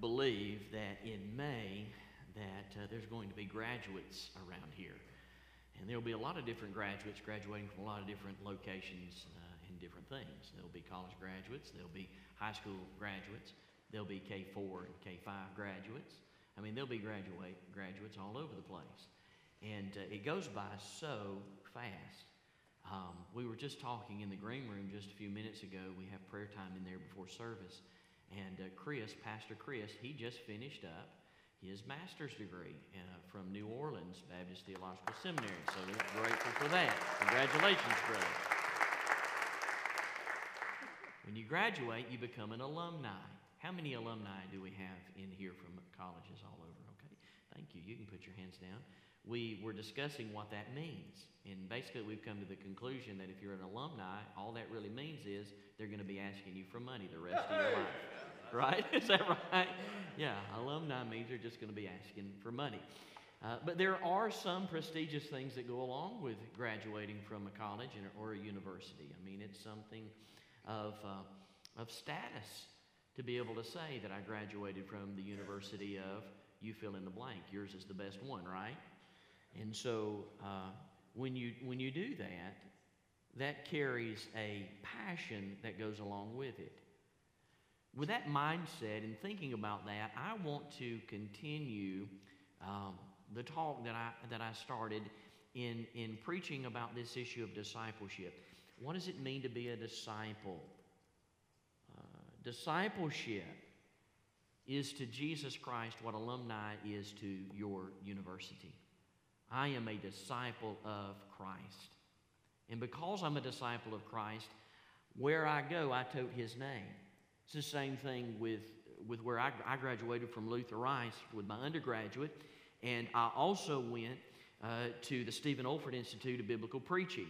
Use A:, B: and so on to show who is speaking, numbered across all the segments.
A: believe that in May that uh, there's going to be graduates around here. And there'll be a lot of different graduates graduating from a lot of different locations uh, and different things. There'll be college graduates, there'll be high school graduates, there'll be K4 and K5 graduates. I mean, there'll be graduate graduates all over the place. And uh, it goes by so fast. Um, we were just talking in the green room just a few minutes ago. We have prayer time in there before service. And uh, Chris, Pastor Chris, he just finished up his master's degree uh, from New Orleans Baptist Theological Seminary. So we're grateful for that. Congratulations, brother. When you graduate, you become an alumni. How many alumni do we have in here from colleges all over? Okay, thank you. You can put your hands down. We were discussing what that means. And basically, we've come to the conclusion that if you're an alumni, all that really means is they're going to be asking you for money the rest of your life. Right? Is that right? Yeah, alumni means they're just going to be asking for money. Uh, but there are some prestigious things that go along with graduating from a college or a university. I mean, it's something of, uh, of status to be able to say that I graduated from the University of, you fill in the blank. Yours is the best one, right? And so uh, when, you, when you do that, that carries a passion that goes along with it. With that mindset and thinking about that, I want to continue um, the talk that I, that I started in, in preaching about this issue of discipleship. What does it mean to be a disciple? Uh, discipleship is to Jesus Christ what alumni is to your university. I am a disciple of Christ. And because I'm a disciple of Christ, where I go, I tote his name. It's the same thing with, with where I, I graduated from Luther Rice with my undergraduate, and I also went uh, to the Stephen Olford Institute of Biblical Preaching.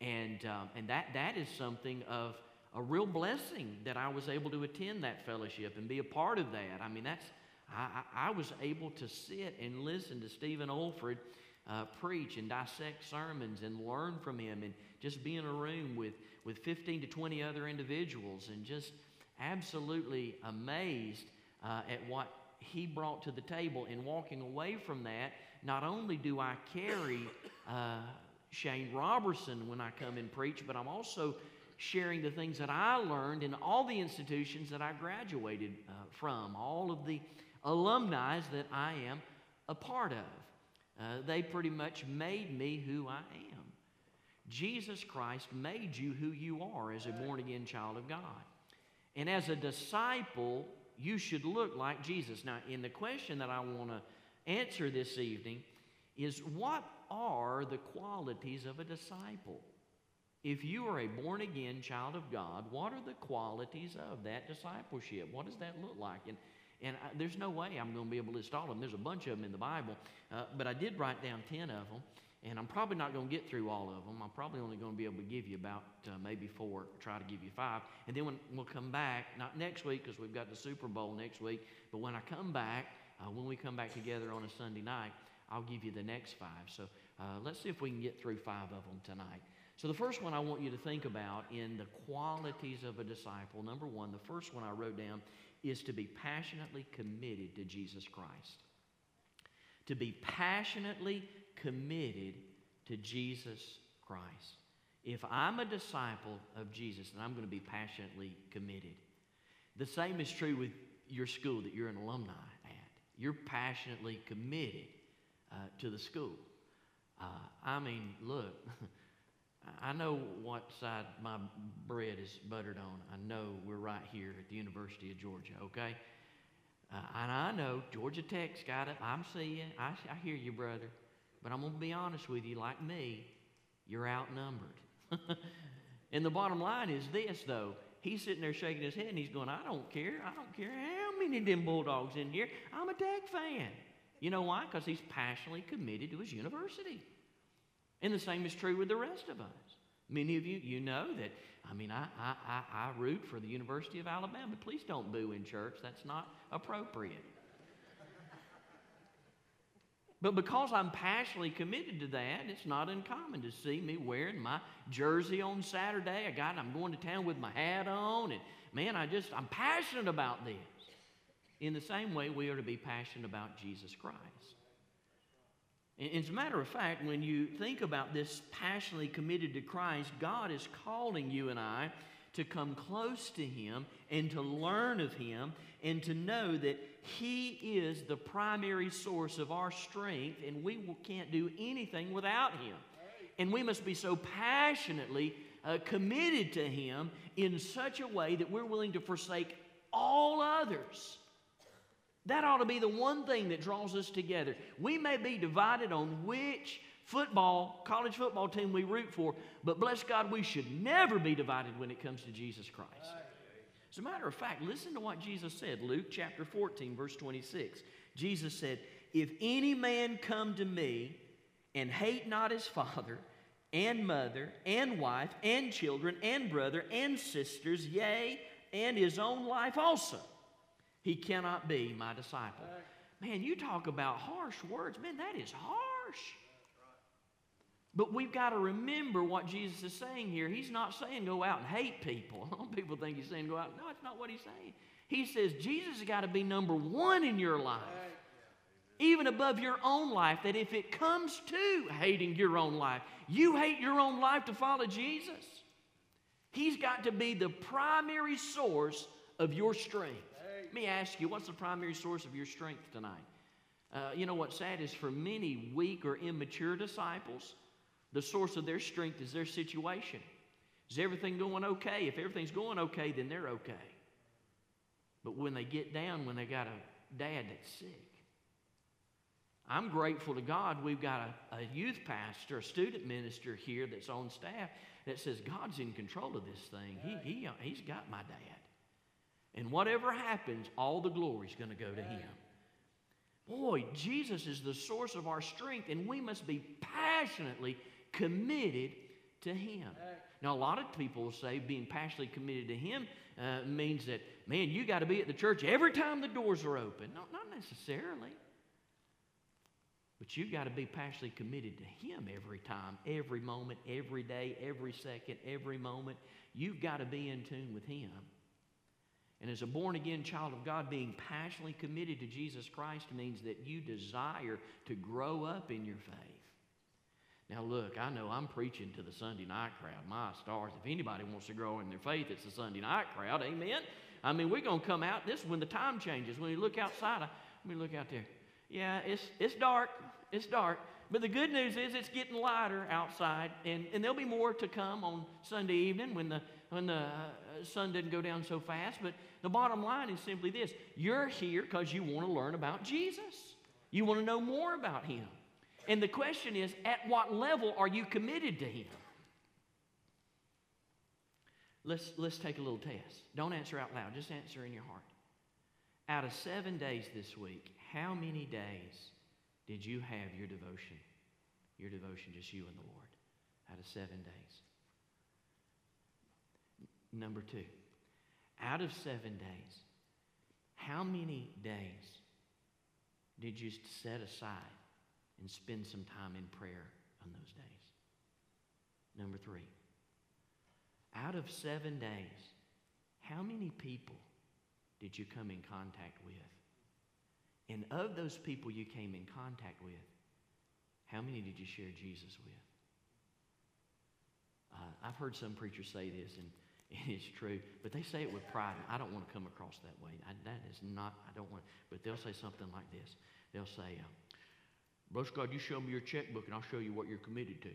A: And, um, and that, that is something of a real blessing that I was able to attend that fellowship and be a part of that. I mean, that's, I, I was able to sit and listen to Stephen Olford uh, preach and dissect sermons and learn from him and just be in a room with, with 15 to 20 other individuals and just absolutely amazed uh, at what he brought to the table. And walking away from that, not only do I carry uh, Shane Robertson when I come and preach, but I'm also sharing the things that I learned in all the institutions that I graduated uh, from, all of the alumni that I am a part of. Uh, they pretty much made me who I am. Jesus Christ made you who you are as a born again child of God. And as a disciple, you should look like Jesus. Now, in the question that I want to answer this evening is what are the qualities of a disciple? If you are a born again child of God, what are the qualities of that discipleship? What does that look like? And and I, there's no way I'm going to be able to list all of them. There's a bunch of them in the Bible, uh, but I did write down 10 of them, and I'm probably not going to get through all of them. I'm probably only going to be able to give you about uh, maybe four, try to give you five. And then when we'll come back, not next week because we've got the Super Bowl next week, but when I come back, uh, when we come back together on a Sunday night, I'll give you the next five. So uh, let's see if we can get through five of them tonight. So, the first one I want you to think about in the qualities of a disciple, number one, the first one I wrote down is to be passionately committed to Jesus Christ. To be passionately committed to Jesus Christ. If I'm a disciple of Jesus, then I'm going to be passionately committed. The same is true with your school that you're an alumni at. You're passionately committed uh, to the school. Uh, I mean, look. I know what side my bread is buttered on. I know we're right here at the University of Georgia, okay? Uh, and I know Georgia Tech's got it. I'm seeing, I, I hear you, brother. But I'm going to be honest with you, like me, you're outnumbered. and the bottom line is this, though. He's sitting there shaking his head and he's going, I don't care. I don't care how many of them Bulldogs in here. I'm a Tech fan. You know why? Because he's passionately committed to his university. And the same is true with the rest of us. Many of you, you know that, I mean, I, I, I, I root for the University of Alabama. Please don't boo in church. That's not appropriate. But because I'm passionately committed to that, it's not uncommon to see me wearing my jersey on Saturday. I got I'm going to town with my hat on, and man, I just I'm passionate about this. in the same way we are to be passionate about Jesus Christ. As a matter of fact, when you think about this passionately committed to Christ, God is calling you and I to come close to Him and to learn of Him and to know that He is the primary source of our strength and we can't do anything without Him. And we must be so passionately uh, committed to Him in such a way that we're willing to forsake all others. That ought to be the one thing that draws us together. We may be divided on which football, college football team we root for, but bless God, we should never be divided when it comes to Jesus Christ. As a matter of fact, listen to what Jesus said, Luke chapter 14, verse 26. Jesus said, If any man come to me and hate not his father, and mother, and wife, and children, and brother, and sisters, yea, and his own life also, he cannot be my disciple. Man, you talk about harsh words. Man, that is harsh. But we've got to remember what Jesus is saying here. He's not saying go out and hate people. people think he's saying go out. No, it's not what he's saying. He says Jesus has got to be number one in your life, even above your own life. That if it comes to hating your own life, you hate your own life to follow Jesus. He's got to be the primary source of your strength. Let me ask you, what's the primary source of your strength tonight? Uh, you know what's sad is for many weak or immature disciples, the source of their strength is their situation. Is everything going okay? If everything's going okay, then they're okay. But when they get down, when they got a dad that's sick, I'm grateful to God we've got a, a, youth pastor, a student minister here that's on staff that says God's in control of this thing. He, he, he's got my dad. And whatever happens, all the glory's going to go to him. Boy, Jesus is the source of our strength, and we must be passionately committed to Him. Now, a lot of people say being passionately committed to Him uh, means that, man, you got to be at the church every time the doors are open. No, not necessarily. But you got to be passionately committed to Him every time, every moment, every day, every second, every moment. You've got to be in tune with Him. And as a born again child of God, being passionately committed to Jesus Christ means that you desire to grow up in your faith. Now, look, I know I'm preaching to the Sunday night crowd. My stars, if anybody wants to grow in their faith, it's the Sunday night crowd. Amen. I mean, we're going to come out. This when the time changes. When you look outside, I, let me look out there. Yeah, it's, it's dark. It's dark. But the good news is it's getting lighter outside, and, and there'll be more to come on Sunday evening when the, when the uh, sun didn't go down so fast. But the bottom line is simply this you're here because you want to learn about Jesus, you want to know more about Him. And the question is, at what level are you committed to Him? Let's, let's take a little test. Don't answer out loud, just answer in your heart. Out of seven days this week, how many days did you have your devotion? Your devotion, just you and the Lord, out of seven days. Number two, out of seven days, how many days did you set aside and spend some time in prayer on those days. Number three, out of seven days, how many people did you come in contact with? And of those people you came in contact with, how many did you share Jesus with? Uh, I've heard some preachers say this, and it's true, but they say it with pride. I don't want to come across that way. I, that is not, I don't want, but they'll say something like this. They'll say, uh, Brother Scott, you show me your checkbook and I'll show you what you're committed to.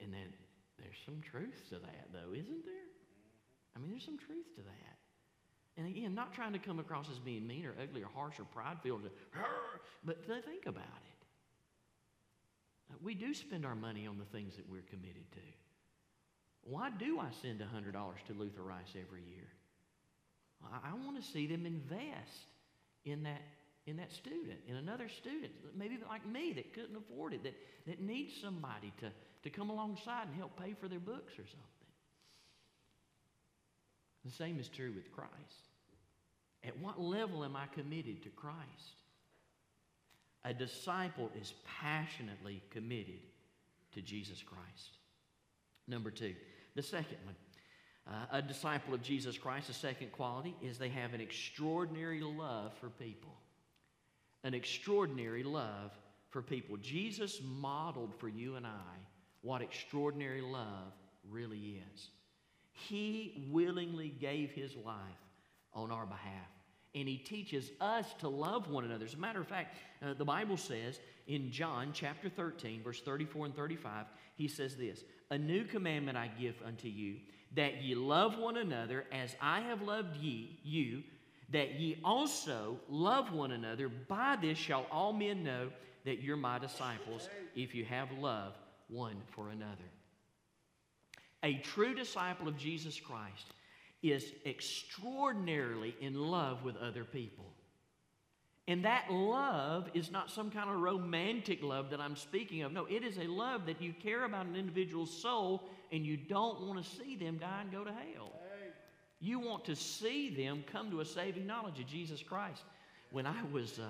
A: And then there's some truth to that, though, isn't there? I mean, there's some truth to that. And again, not trying to come across as being mean or ugly or harsh or pride filled, but think about it. Uh, we do spend our money on the things that we're committed to. Why do I send $100 to Luther Rice every year? I, I want to see them invest in that in that student, in another student, maybe like me that couldn't afford it, that, that needs somebody to, to come alongside and help pay for their books or something. The same is true with Christ. At what level am I committed to Christ? A disciple is passionately committed to Jesus Christ. Number two, the second one, Uh, a disciple of Jesus Christ, the second quality, is they have an extraordinary love for people. An extraordinary love for people. Jesus modeled for you and I what extraordinary love really is. He willingly gave his life on our behalf. And he teaches us to love one another. As a matter of fact, uh, the Bible says in John chapter 13, verse 34 and 35, he says this A new commandment I give unto you, that ye love one another as I have loved ye, you, that ye also love one another. By this shall all men know that you're my disciples, if you have love one for another. A true disciple of Jesus Christ is extraordinarily in love with other people. And that love is not some kind of romantic love that I'm speaking of. No, it is a love that you care about an individual's soul and you don't want to see them die and go to hell. You want to see them come to a saving knowledge of Jesus Christ. When I was, uh,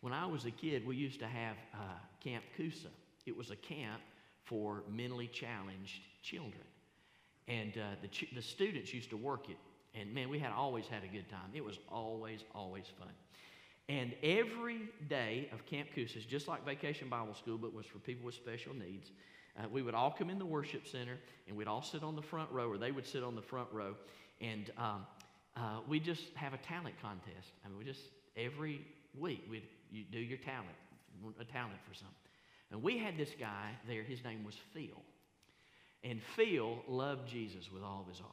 A: when I was a kid, we used to have uh, Camp Coosa. It was a camp for mentally challenged children. And uh, the, the students used to work it. And man, we had always had a good time. It was always, always fun. And every day of Camp Coosa is just like Vacation Bible School, but was for people with special needs. Uh, we would all come in the worship center, and we'd all sit on the front row, or they would sit on the front row, and um, uh, we just have a talent contest. I mean, we just every week we'd you do your talent, a talent for something. And we had this guy there. His name was Phil. And Phil loved Jesus with all of his heart.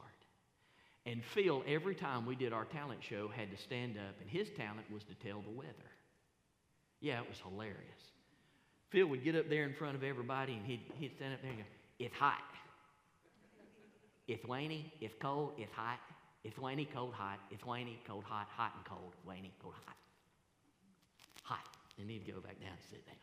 A: And Phil, every time we did our talent show, had to stand up, and his talent was to tell the weather. Yeah, it was hilarious. Phil would get up there in front of everybody, and he'd, he'd stand up there and go, It's hot. It's rainy, it's cold, it's hot. It's rainy, cold, hot. It's rainy, cold, hot, hot and cold, rainy, cold, hot. Hot. And he'd go back down and sit down.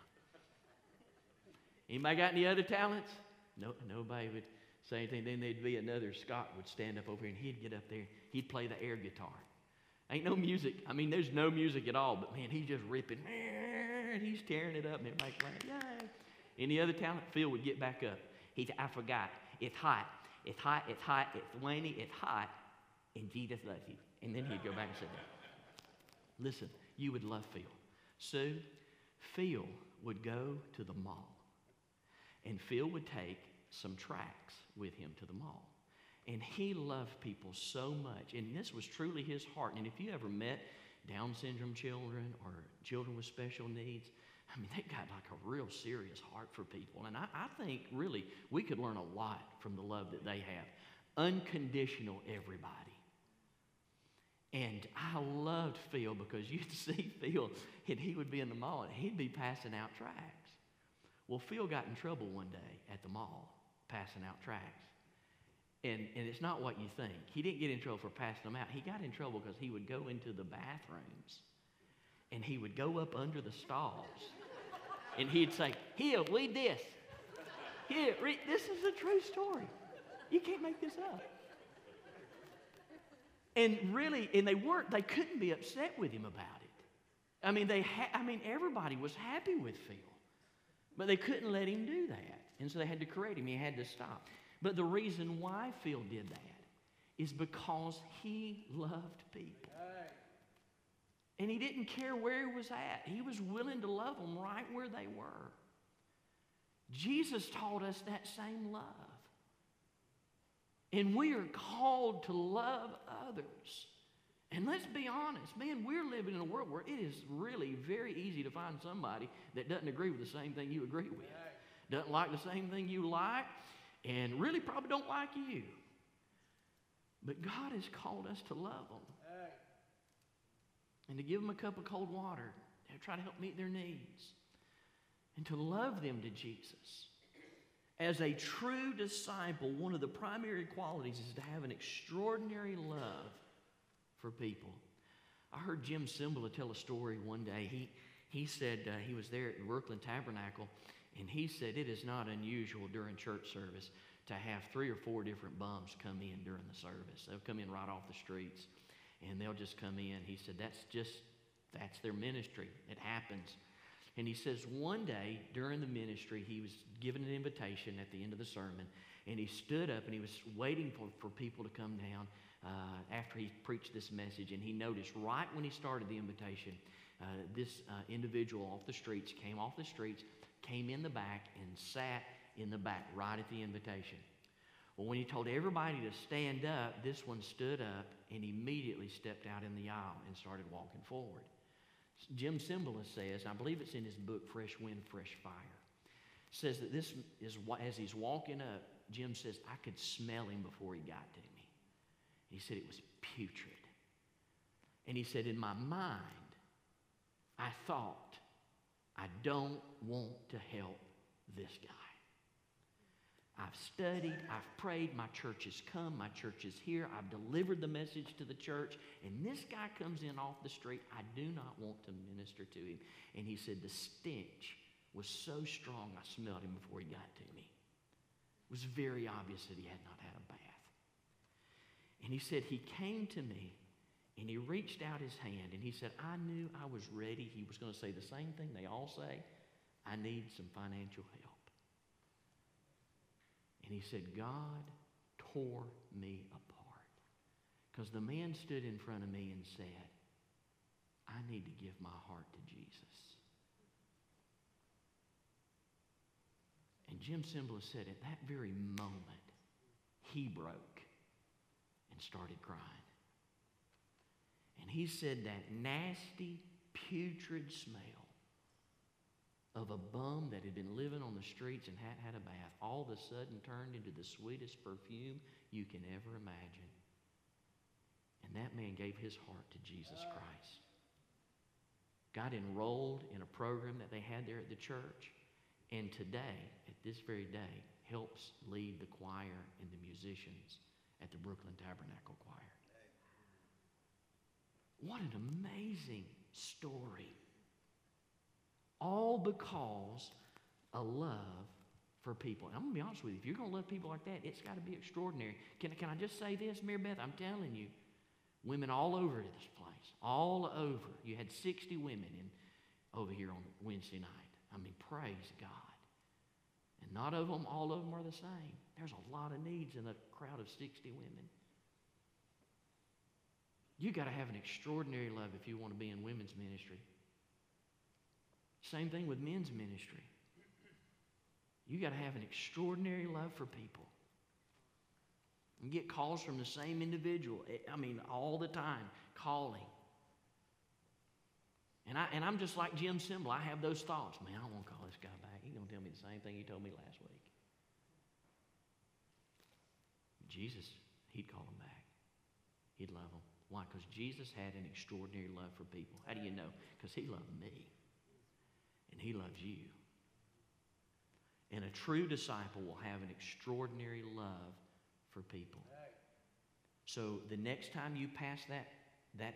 A: Anybody got any other talents? No, nobody would say anything. Then there'd be another Scott would stand up over here and he'd get up there. He'd play the air guitar. Ain't no music. I mean, there's no music at all, but man, he's just ripping. And he's tearing it up and everybody's like, yay. Any other talent? Phil would get back up. He said, I forgot. It's hot. It's hot. It's hot. It's rainy. It's hot. And Jesus loves you. And then he'd go back and sit down. Listen, you would love Phil. Sue, Phil would go to the mall. And Phil would take some tracks with him to the mall. And he loved people so much. And this was truly his heart. And if you ever met Down syndrome children or children with special needs, I mean, they got like a real serious heart for people. And I, I think really we could learn a lot from the love that they have. Unconditional everybody. And I loved Phil because you'd see Phil and he would be in the mall and he'd be passing out tracts. Well, Phil got in trouble one day at the mall passing out tracts. And, and it's not what you think. He didn't get in trouble for passing them out. He got in trouble because he would go into the bathrooms and he would go up under the stalls and he'd say, Here, read this. Here, read, this is a true story. You can't make this up. And really, and they weren't, they couldn't be upset with him about it. I mean, they ha- I mean, everybody was happy with Phil. But they couldn't let him do that. And so they had to create him. He had to stop. But the reason why Phil did that is because he loved people. And he didn't care where he was at, he was willing to love them right where they were. Jesus taught us that same love. And we are called to love others. And let's be honest, man, we're living in a world where it is really very easy to find somebody that doesn't agree with the same thing you agree with, doesn't like the same thing you like, and really probably don't like you. But God has called us to love them and to give them a cup of cold water and try to help meet their needs and to love them to Jesus. As a true disciple, one of the primary qualities is to have an extraordinary love for people. I heard Jim Cymbala tell a story one day. He, he said uh, he was there at the Brooklyn Tabernacle, and he said it is not unusual during church service to have three or four different bums come in during the service. They'll come in right off the streets, and they'll just come in. He said that's just that's their ministry. It happens. And he says one day during the ministry, he was given an invitation at the end of the sermon, and he stood up and he was waiting for, for people to come down uh, after he preached this message. And he noticed right when he started the invitation, uh, this uh, individual off the streets came off the streets, came in the back, and sat in the back right at the invitation. Well, when he told everybody to stand up, this one stood up and immediately stepped out in the aisle and started walking forward. Jim Cymbala says, I believe it's in his book, Fresh Wind, Fresh Fire, says that this is, as he's walking up, Jim says, I could smell him before he got to me. He said it was putrid. And he said, in my mind, I thought, I don't want to help this guy. I've studied, I've prayed, my church has come, my church is here, I've delivered the message to the church, and this guy comes in off the street. I do not want to minister to him. And he said, The stench was so strong, I smelled him before he got to me. It was very obvious that he had not had a bath. And he said, He came to me and he reached out his hand and he said, I knew I was ready. He was going to say the same thing they all say I need some financial help. And he said, God tore me apart. Because the man stood in front of me and said, I need to give my heart to Jesus. And Jim Cymbala said, at that very moment, he broke and started crying. And he said that nasty, putrid smell of a bum that had been living on the streets and hadn't had a bath all of a sudden turned into the sweetest perfume you can ever imagine. And that man gave his heart to Jesus Christ. Got enrolled in a program that they had there at the church. And today, at this very day, helps lead the choir and the musicians at the Brooklyn Tabernacle Choir. What an amazing story all because a love for people. And I'm going to be honest with you. If you're going to love people like that, it's got to be extraordinary. Can, can I just say this, Mary Beth? I'm telling you, women all over this place, all over. You had 60 women in, over here on Wednesday night. I mean, praise God. And not of them, all of them are the same. There's a lot of needs in a crowd of 60 women. You got to have an extraordinary love if you want to be in women's ministry. Same thing with men's ministry. You got to have an extraordinary love for people. And get calls from the same individual. Eh, I mean, all the time, calling. And, I, and I'm just like Jim Cymbala. I have those thoughts. Man, I want to call this guy back. He's going to tell me the same thing he told me last week. Jesus, he'd call him back. He'd love him. Why? Because Jesus had an extraordinary love for people. How do you know? Because he loved me and He loves you. And a true disciple will have an extraordinary love for people. So the next time you pass that, that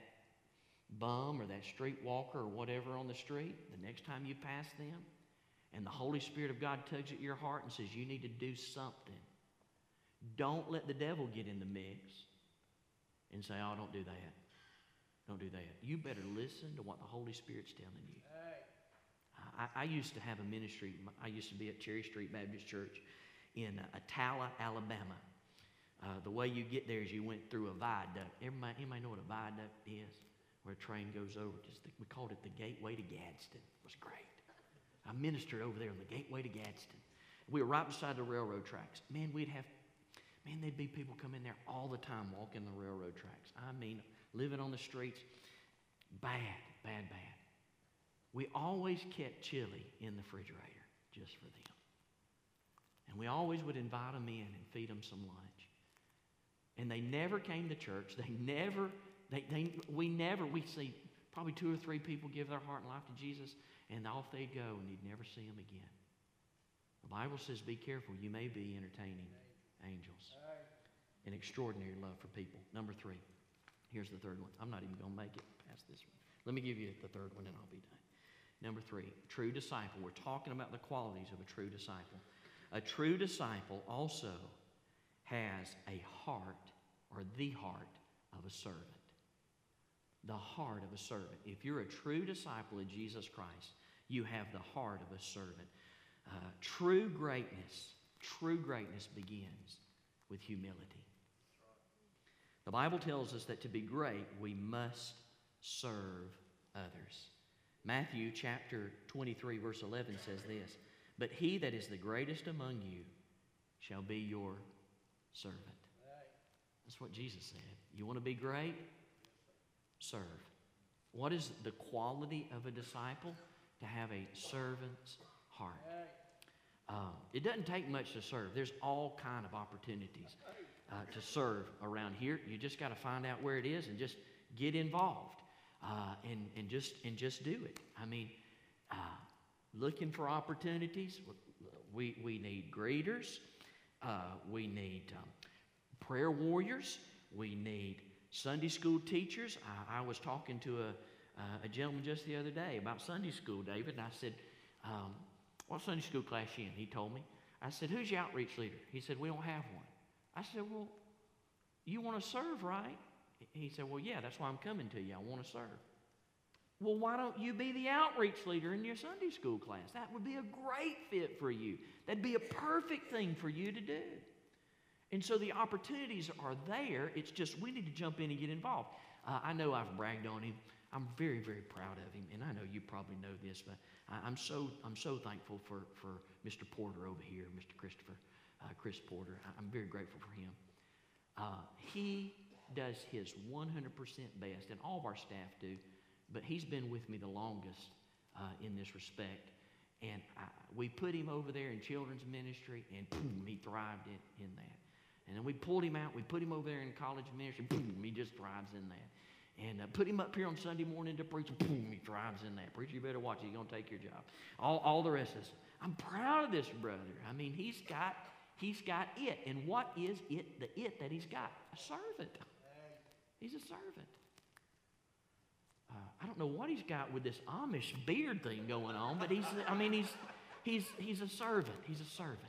A: bum or that street walker or whatever on the street, the next time you pass them, and the Holy Spirit of God tugs at your heart and says, You need to do something, don't let the devil get in the mix and say, Oh, don't do that. Don't do that. You better listen to what the Holy Spirit's telling you. I, I, used to have a ministry. I used to be at Cherry Street Baptist Church in uh, Attalla, Alabama. Uh, the way you get there is you went through a viaduct. Everybody, anybody know what a viaduct is? Where a train goes over. Just the, we called it the Gateway to Gadsden. It was great. I ministered over there on the Gateway to Gadsden. We were right beside the railroad tracks. Man, we'd have, man, there'd be people come in there all the time walking the railroad tracks. I mean, living on the streets. Bad, bad, bad. We always kept chili in the refrigerator just for them. And we always would invite them in and feed them some lunch. And they never came to church. They never, they, they, we never, we see probably two or three people give their heart and life to Jesus, and off they'd go, and you'd never see them again. The Bible says, be careful. You may be entertaining angels. An extraordinary love for people. Number three. Here's the third one. I'm not even going to make it past this one. Let me give you the third one, and I'll be done. Number three, true disciple. We're talking about the qualities of a true disciple. A true disciple also has a heart or the heart of a servant. The heart of a servant. If you're a true disciple of Jesus Christ, You have the heart of a servant. Uh, true greatness, true greatness begins with humility. The Bible tells us that to be great, we must serve others. Matthew chapter 23, verse 11 says this But he that is the greatest among you shall be your servant. That's what Jesus said. You want to be great? Serve. What is the quality of a disciple? To have a servant's heart. Um, it doesn't take much to serve. There's all kind of opportunities uh, to serve around here. You just got to find out where it is and just get involved uh, and, and, just, and just do it. I mean, uh, looking for opportunities. We, we need greeters. Uh, we need um, prayer warriors. We need Sunday school teachers. I, I was talking to a, uh, a gentleman just the other day about Sunday school, David, and I said, um, What Sunday school class you in? He told me. I said, Who's your outreach leader? He said, We don't have one. I said, Well, you want to serve, right? He said, Well, yeah, that's why I'm coming to you. I want to serve. Well, why don't you be the outreach leader in your Sunday school class? That would be a great fit for you. That'd be a perfect thing for you to do. And so the opportunities are there. It's just we need to jump in and get involved. Uh, I know I've bragged on him. I'm very, very proud of him, and I know you probably know this, but I, am so I'm so thankful for for Mr. Porter over here, Mr. Christopher, uh, Chris Porter. I, am very grateful for him. Uh, he does his 100% best, and all of our staff do, but he's been with me the longest uh, in this respect. And I, we put him over there in children's ministry, and boom, he thrived in, in that. And then we pulled him out. We put him over there in college ministry. Boom, he just thrives in that. And uh, put him up here on Sunday morning to preach. Boom, he thrives in that. Preacher, you better watch it. He's going to take your job. All, all the rest of us. I'm proud of this brother. I mean, he's got, he's got it. And what is it, the it that he's got? A servant. He's a servant. Uh, I don't know what he's got with this Amish beard thing going on, but he's, I mean, he's, he's, he's a servant. He's a servant.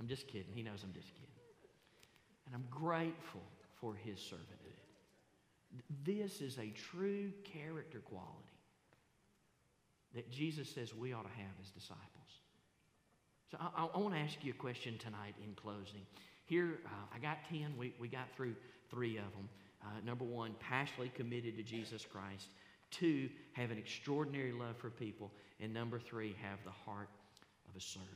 A: I'm just kidding. He knows I'm just kidding. And I'm grateful for his servanthood. This is a true character quality that Jesus says we ought to have as disciples. So I, I want to ask you a question tonight in closing. Here, uh, I got 10. We, we got through three of them. Uh, number one, passionately committed to Jesus Christ. Two, have an extraordinary love for people. And number three, have the heart of a servant.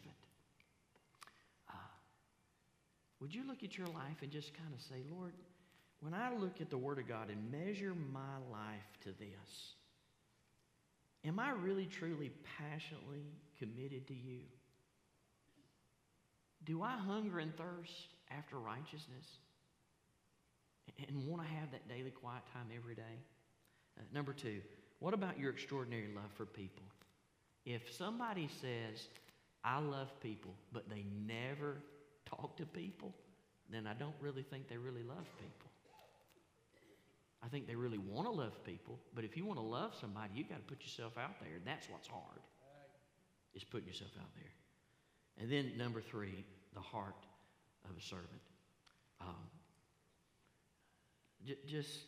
A: Would you look at your life and just kind of say, Lord, when I look at the Word of God and measure my life to this, am I really, truly, passionately committed to you? Do I hunger and thirst after righteousness and want to have that daily quiet time every day? Uh, number two, what about your extraordinary love for people? If somebody says, I love people, but they never talk to people, then I don't really think they really love people. I think they really want to love people, but if you want to love somebody, you got to put yourself out there. That's what's hard. Is putting yourself out there. And then number three, the heart of a servant. Um, j- just,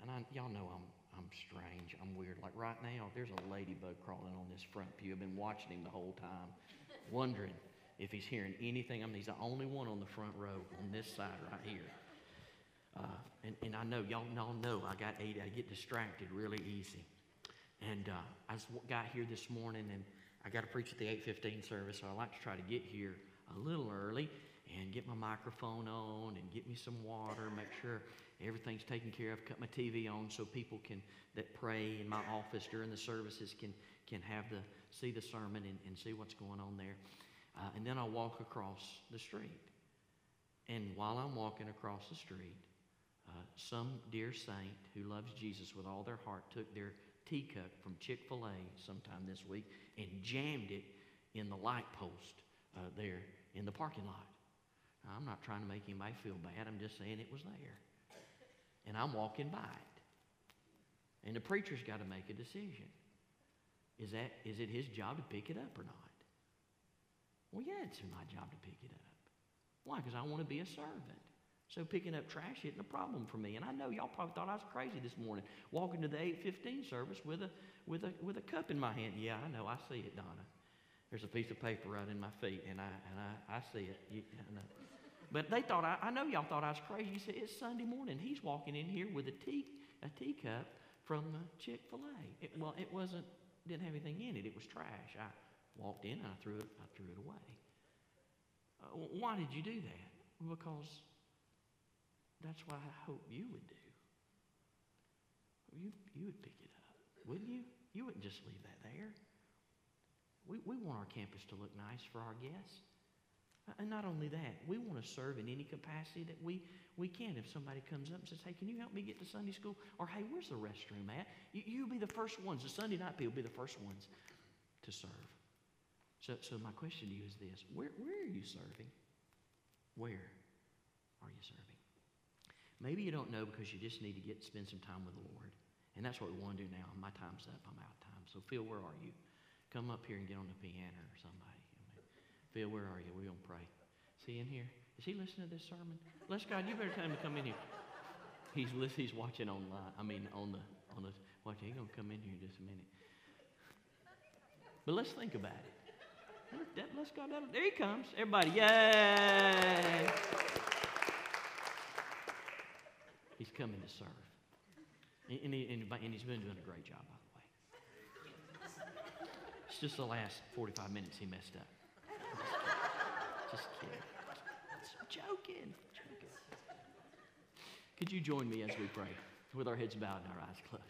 A: and I, y'all know I'm I'm strange. I'm weird. Like right now, there's a ladybug crawling on this front pew. I've been watching him the whole time, wondering if he's hearing anything. I mean, he's the only one on the front row on this side right here. Uh, and, and I know, y'all, y'all know I got eight. I get distracted really easy. And uh, I just got here this morning, and I got to preach at the 8:15 service, so I like to try to get here a little early and get my microphone on and get me some water, make sure everything's taken care of, cut my TV on so people can that pray in my office during the services can can have the see the sermon and, and see what's going on there. Uh, and then I'll walk across the street. And while I'm walking across the street, uh, some dear saint who loves Jesus with all their heart took their teacup from Chick fil A sometime this week and jammed it in the light post uh, there in the parking lot. Now, I'm not trying to make anybody feel bad, I'm just saying it was there. And I'm walking by it. And the preacher's got to make a decision. Is, that, is it his job to pick it up or not? Well, yeah, it's my job to pick it up. Why? Because I want to be a servant. So picking up trash isn't a problem for me. And I know y'all probably thought I was crazy this morning, walking to the 815 service with a, with a, with a cup in my hand. Yeah, I know. I see it, Donna. There's a piece of paper right in my feet, and I, and I, I see it. You, I. But they thought, I, I know y'all thought I was crazy. You said, it's Sunday morning. He's walking in here with a tea, a teacup from uh, Chick-fil-A. It, well, it wasn't, didn't have anything in it. It was trash. I walked in, and I threw it, I threw it away. Uh, why did you do that? Because that's what I hope you would do. You, you would pick it up, wouldn't you? You wouldn't just leave that there. We, we want our campus to look nice for our guests. And not only that, we want to serve in any capacity that we, we can. If somebody comes up and says, hey, can you help me get to Sunday school? Or, hey, where's the restroom at? You, you'll be the first ones. The Sunday night people will be the first ones to serve. So, so my question to you is this. Where, where are you serving? Where are you serving? Maybe you don't know because you just need to get spend some time with the Lord. And that's what we want to do now. My time's up. I'm out of time. So, Phil, where are you? Come up here and get on the piano or somebody. Phil, where are you? We're going to pray. Is he in here? Is he listening to this sermon? Bless God, you better tell him to come in here. He's he's watching online. I mean, on the on the watching. He's going to come in here in just a minute. But let's think about it. Let's go. There he comes. Everybody, yay! He's coming to serve. And, he, and he's been doing a great job, by the way. It's just the last 45 minutes he messed up. Just kidding. Just joking. joking. Could you join me as we pray with our heads bowed and our eyes closed?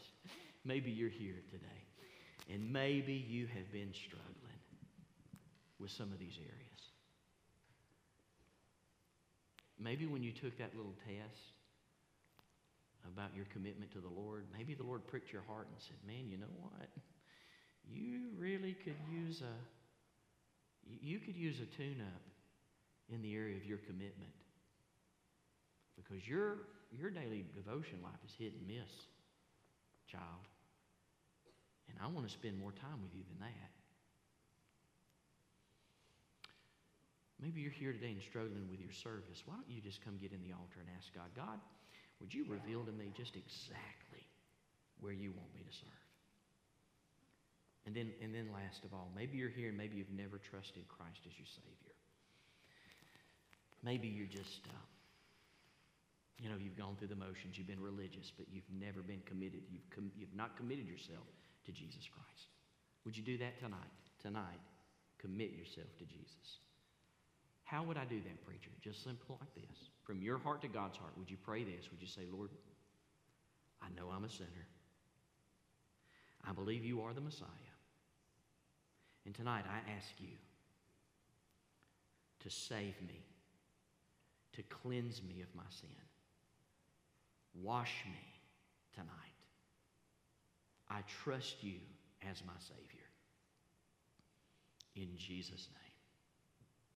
A: Maybe you're here today, and maybe you have been struggling with some of these areas. Maybe when you took that little test about your commitment to the Lord, maybe the Lord pricked your heart and said, Man, you know what? You really could use a you could use a tune-up in the area of your commitment. Because your your daily devotion life is hit and miss, child. And I want to spend more time with you than that. Maybe you're here today and struggling with your service. Why don't you just come get in the altar and ask God, God, would you reveal to me just exactly where you want me to serve? And then, and then last of all, maybe you're here and maybe you've never trusted Christ as your Savior. Maybe you're just, uh, you know, you've gone through the motions, you've been religious, but you've never been committed. You've, com- you've not committed yourself to Jesus Christ. Would you do that tonight? Tonight, commit yourself to Jesus. How would I do that, preacher? Just simple like this. From your heart to God's heart, would you pray this? Would you say, Lord, I know I'm a sinner. I believe you are the Messiah. And tonight I ask you to save me, to cleanse me of my sin. Wash me tonight. I trust you as my Savior. In Jesus' name.